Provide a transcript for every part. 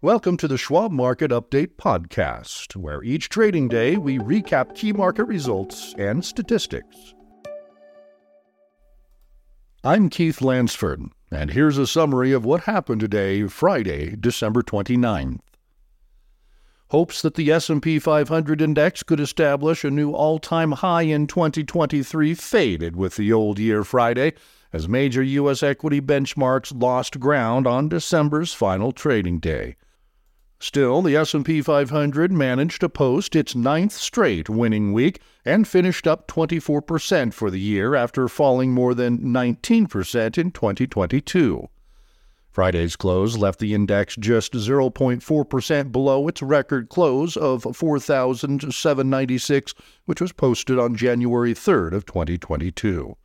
Welcome to the Schwab Market Update podcast, where each trading day we recap key market results and statistics. I'm Keith Lansford, and here's a summary of what happened today, Friday, December 29th. Hopes that the S&P 500 index could establish a new all-time high in 2023 faded with the old year Friday as major U.S. equity benchmarks lost ground on December's final trading day. Still, the S&P 500 managed to post its ninth straight winning week and finished up 24% for the year after falling more than 19% in 2022. Friday's close left the index just 0.4% below its record close of 4796, which was posted on January 3rd of 2022.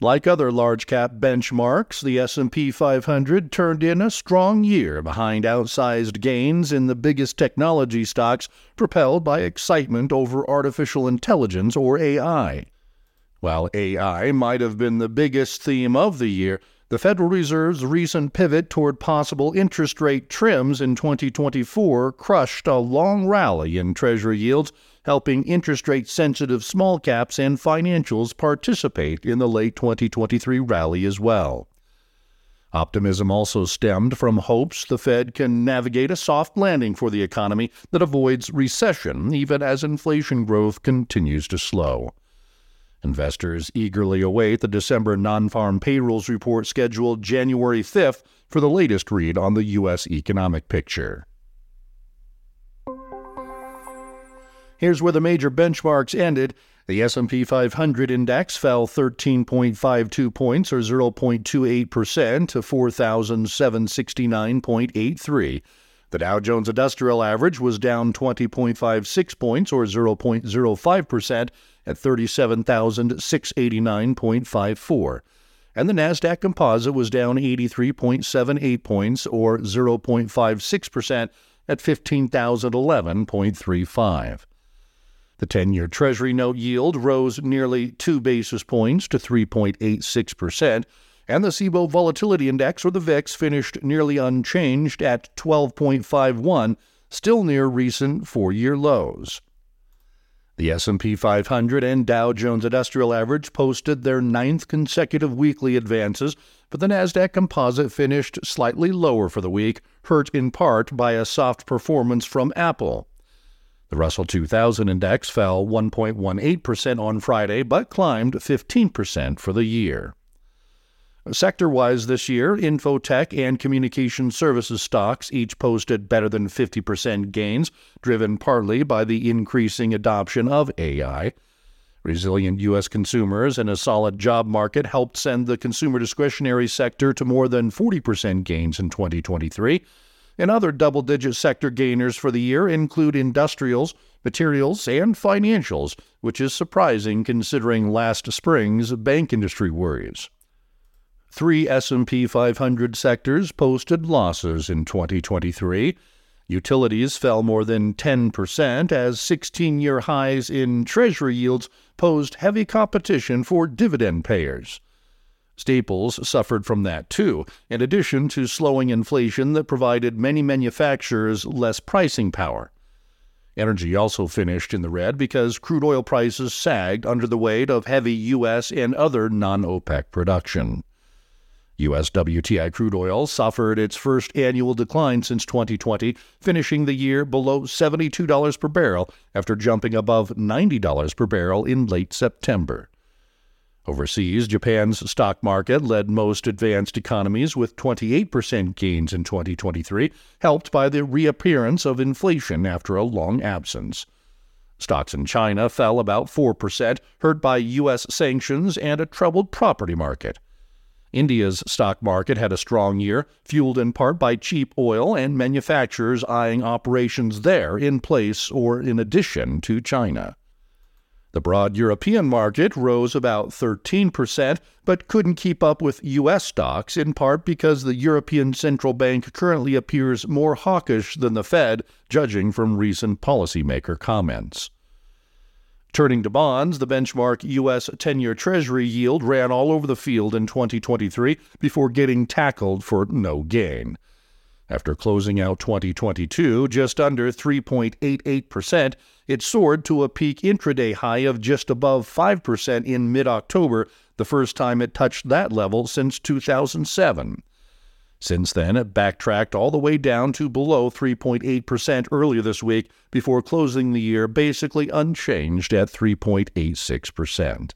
Like other large cap benchmarks, the S&P 500 turned in a strong year behind outsized gains in the biggest technology stocks propelled by excitement over artificial intelligence or AI. While AI might have been the biggest theme of the year, the Federal Reserve's recent pivot toward possible interest rate trims in 2024 crushed a long rally in Treasury yields helping interest rate sensitive small caps and financials participate in the late 2023 rally as well. Optimism also stemmed from hopes the Fed can navigate a soft landing for the economy that avoids recession even as inflation growth continues to slow. Investors eagerly await the December non farm payrolls report scheduled January 5th for the latest read on the U.S. economic picture. Here's where the major benchmarks ended. The S&P 500 index fell 13.52 points or 0.28% to 4769.83. The Dow Jones Industrial Average was down 20.56 points or 0.05% at 37,689.54. And the Nasdaq Composite was down 83.78 points or 0.56% at 15,011.35. The 10 year Treasury note yield rose nearly two basis points to 3.86%, and the CBOE Volatility Index, or the VIX, finished nearly unchanged at 12.51, still near recent four year lows. The S&P 500 and Dow Jones Industrial Average posted their ninth consecutive weekly advances, but the Nasdaq Composite finished slightly lower for the week, hurt in part by a soft performance from Apple. The Russell 2000 index fell 1.18% on Friday, but climbed 15% for the year. Sector wise this year, infotech and communication services stocks each posted better than 50% gains, driven partly by the increasing adoption of AI. Resilient U.S. consumers and a solid job market helped send the consumer discretionary sector to more than 40% gains in 2023 and other double digit sector gainers for the year include industrials, materials, and financials, which is surprising considering last spring's bank industry worries. Three S&P 500 sectors posted losses in 2023. Utilities fell more than 10% as 16-year highs in treasury yields posed heavy competition for dividend payers. Staples suffered from that too, in addition to slowing inflation that provided many manufacturers less pricing power. Energy also finished in the red because crude oil prices sagged under the weight of heavy U.S. and other non OPEC production. U.S. WTI crude oil suffered its first annual decline since 2020, finishing the year below $72 per barrel after jumping above $90 per barrel in late September. Overseas, Japan's stock market led most advanced economies with 28% gains in 2023, helped by the reappearance of inflation after a long absence. Stocks in China fell about 4%, hurt by U.S. sanctions and a troubled property market. India's stock market had a strong year, fueled in part by cheap oil and manufacturers eyeing operations there in place or in addition to China. The broad European market rose about 13%, but couldn't keep up with U.S. stocks, in part because the European Central Bank currently appears more hawkish than the Fed, judging from recent policymaker comments. Turning to bonds, the benchmark U.S. 10 year Treasury yield ran all over the field in 2023 before getting tackled for no gain. After closing out 2022 just under 3.88%, it soared to a peak intraday high of just above 5% in mid October, the first time it touched that level since 2007. Since then, it backtracked all the way down to below 3.8% earlier this week before closing the year basically unchanged at 3.86%.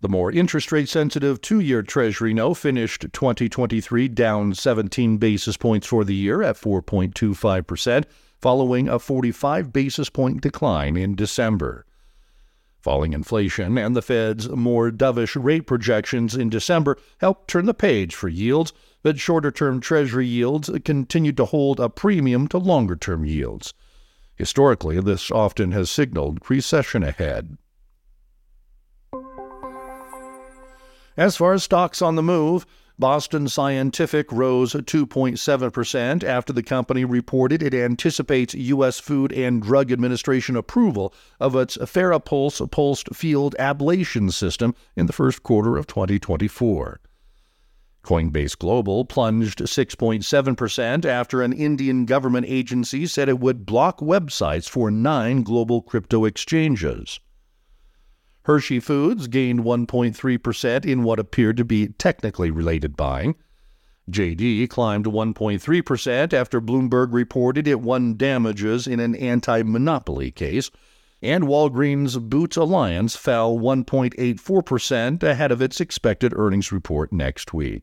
The more interest rate sensitive two year Treasury note finished 2023 down 17 basis points for the year at 4.25%, following a 45 basis point decline in December. Falling inflation and the Fed's more dovish rate projections in December helped turn the page for yields, but shorter term Treasury yields continued to hold a premium to longer term yields. Historically, this often has signaled recession ahead. As far as stocks on the move, Boston Scientific rose 2.7% after the company reported it anticipates U.S. Food and Drug Administration approval of its Farapulse pulsed field ablation system in the first quarter of 2024. Coinbase Global plunged 6.7% after an Indian government agency said it would block websites for nine global crypto exchanges. Hershey Foods gained 1.3% in what appeared to be technically related buying. JD climbed 1.3% after Bloomberg reported it won damages in an anti monopoly case, and Walgreens Boots Alliance fell 1.84% ahead of its expected earnings report next week.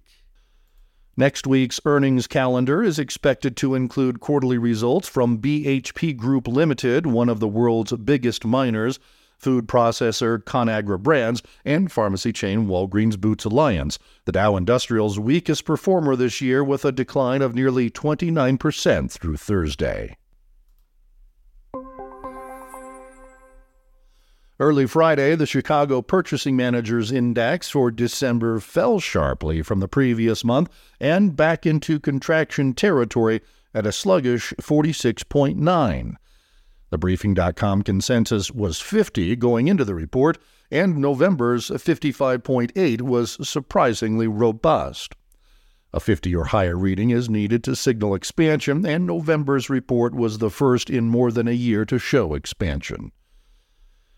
Next week's earnings calendar is expected to include quarterly results from BHP Group Limited, one of the world's biggest miners food processor ConAgra Brands, and pharmacy chain Walgreens Boots Alliance, the Dow Industrial's weakest performer this year with a decline of nearly 29% through Thursday. Early Friday, the Chicago Purchasing Managers Index for December fell sharply from the previous month and back into contraction territory at a sluggish 46.9. The Briefing.com consensus was 50 going into the report, and November's 55.8 was surprisingly robust. A 50 or higher reading is needed to signal expansion, and November's report was the first in more than a year to show expansion.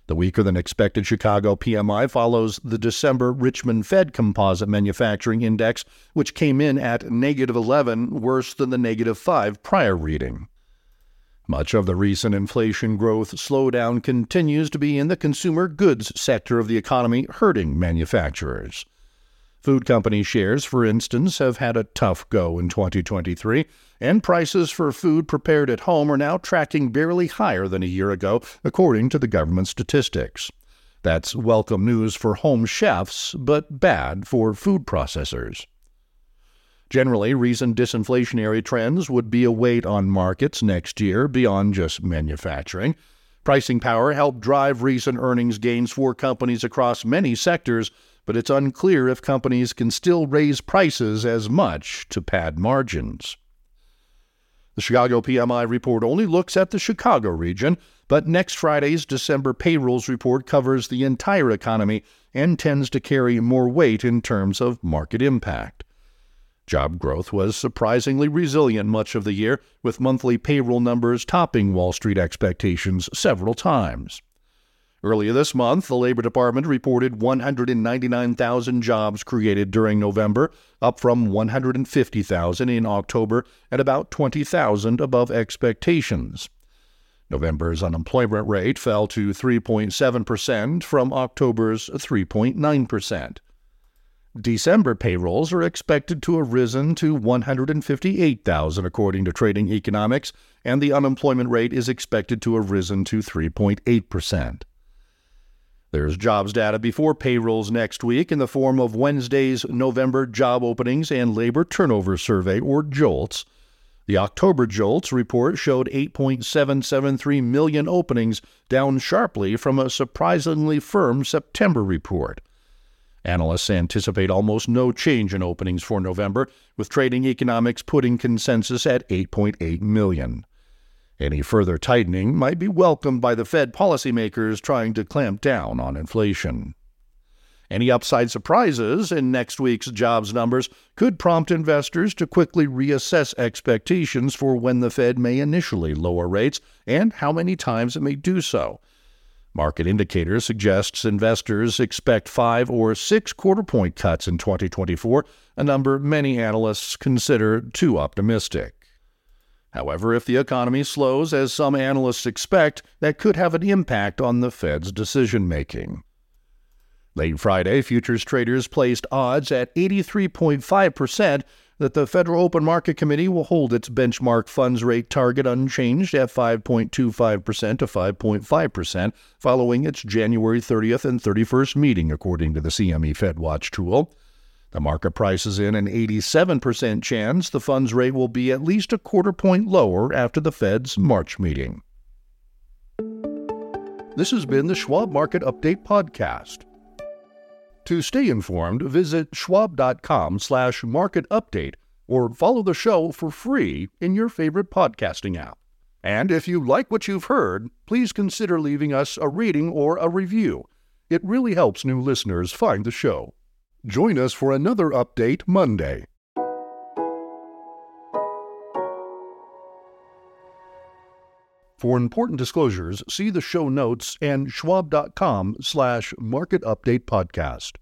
The weaker than expected Chicago PMI follows the December Richmond Fed Composite Manufacturing Index, which came in at negative 11, worse than the negative 5 prior reading. Much of the recent inflation growth slowdown continues to be in the consumer goods sector of the economy, hurting manufacturers. Food company shares, for instance, have had a tough go in 2023, and prices for food prepared at home are now tracking barely higher than a year ago, according to the government statistics. That's welcome news for home chefs, but bad for food processors. Generally, recent disinflationary trends would be a weight on markets next year beyond just manufacturing. Pricing power helped drive recent earnings gains for companies across many sectors, but it's unclear if companies can still raise prices as much to pad margins. The Chicago PMI report only looks at the Chicago region, but next Friday's December payrolls report covers the entire economy and tends to carry more weight in terms of market impact. Job growth was surprisingly resilient much of the year, with monthly payroll numbers topping Wall Street expectations several times. Earlier this month, the Labor Department reported 199,000 jobs created during November, up from 150,000 in October and about 20,000 above expectations. November's unemployment rate fell to 3.7% from October's 3.9%. December payrolls are expected to have risen to 158,000 according to Trading Economics, and the unemployment rate is expected to have risen to 3.8%. There's jobs data before payrolls next week in the form of Wednesday's November job openings and labor turnover survey, or JOLTS. The October JOLTS report showed 8.773 million openings, down sharply from a surprisingly firm September report. Analysts anticipate almost no change in openings for November, with Trading Economics putting consensus at 8.8 million. Any further tightening might be welcomed by the Fed policymakers trying to clamp down on inflation. Any upside surprises in next week's jobs numbers could prompt investors to quickly reassess expectations for when the Fed may initially lower rates and how many times it may do so. Market indicators suggests investors expect 5 or 6 quarter point cuts in 2024, a number many analysts consider too optimistic. However, if the economy slows as some analysts expect, that could have an impact on the Fed's decision making. Late Friday, futures traders placed odds at 83.5% that the Federal Open Market Committee will hold its benchmark funds rate target unchanged at 5.25% to 5.5% following its January 30th and 31st meeting, according to the CME FedWatch tool. The market prices in an 87% chance the funds rate will be at least a quarter point lower after the Fed's March meeting. This has been the Schwab Market Update podcast. To stay informed, visit schwab.com slash market update or follow the show for free in your favorite podcasting app. And if you like what you've heard, please consider leaving us a rating or a review. It really helps new listeners find the show. Join us for another update Monday. For important disclosures, see the show notes and schwab.com slash market update podcast.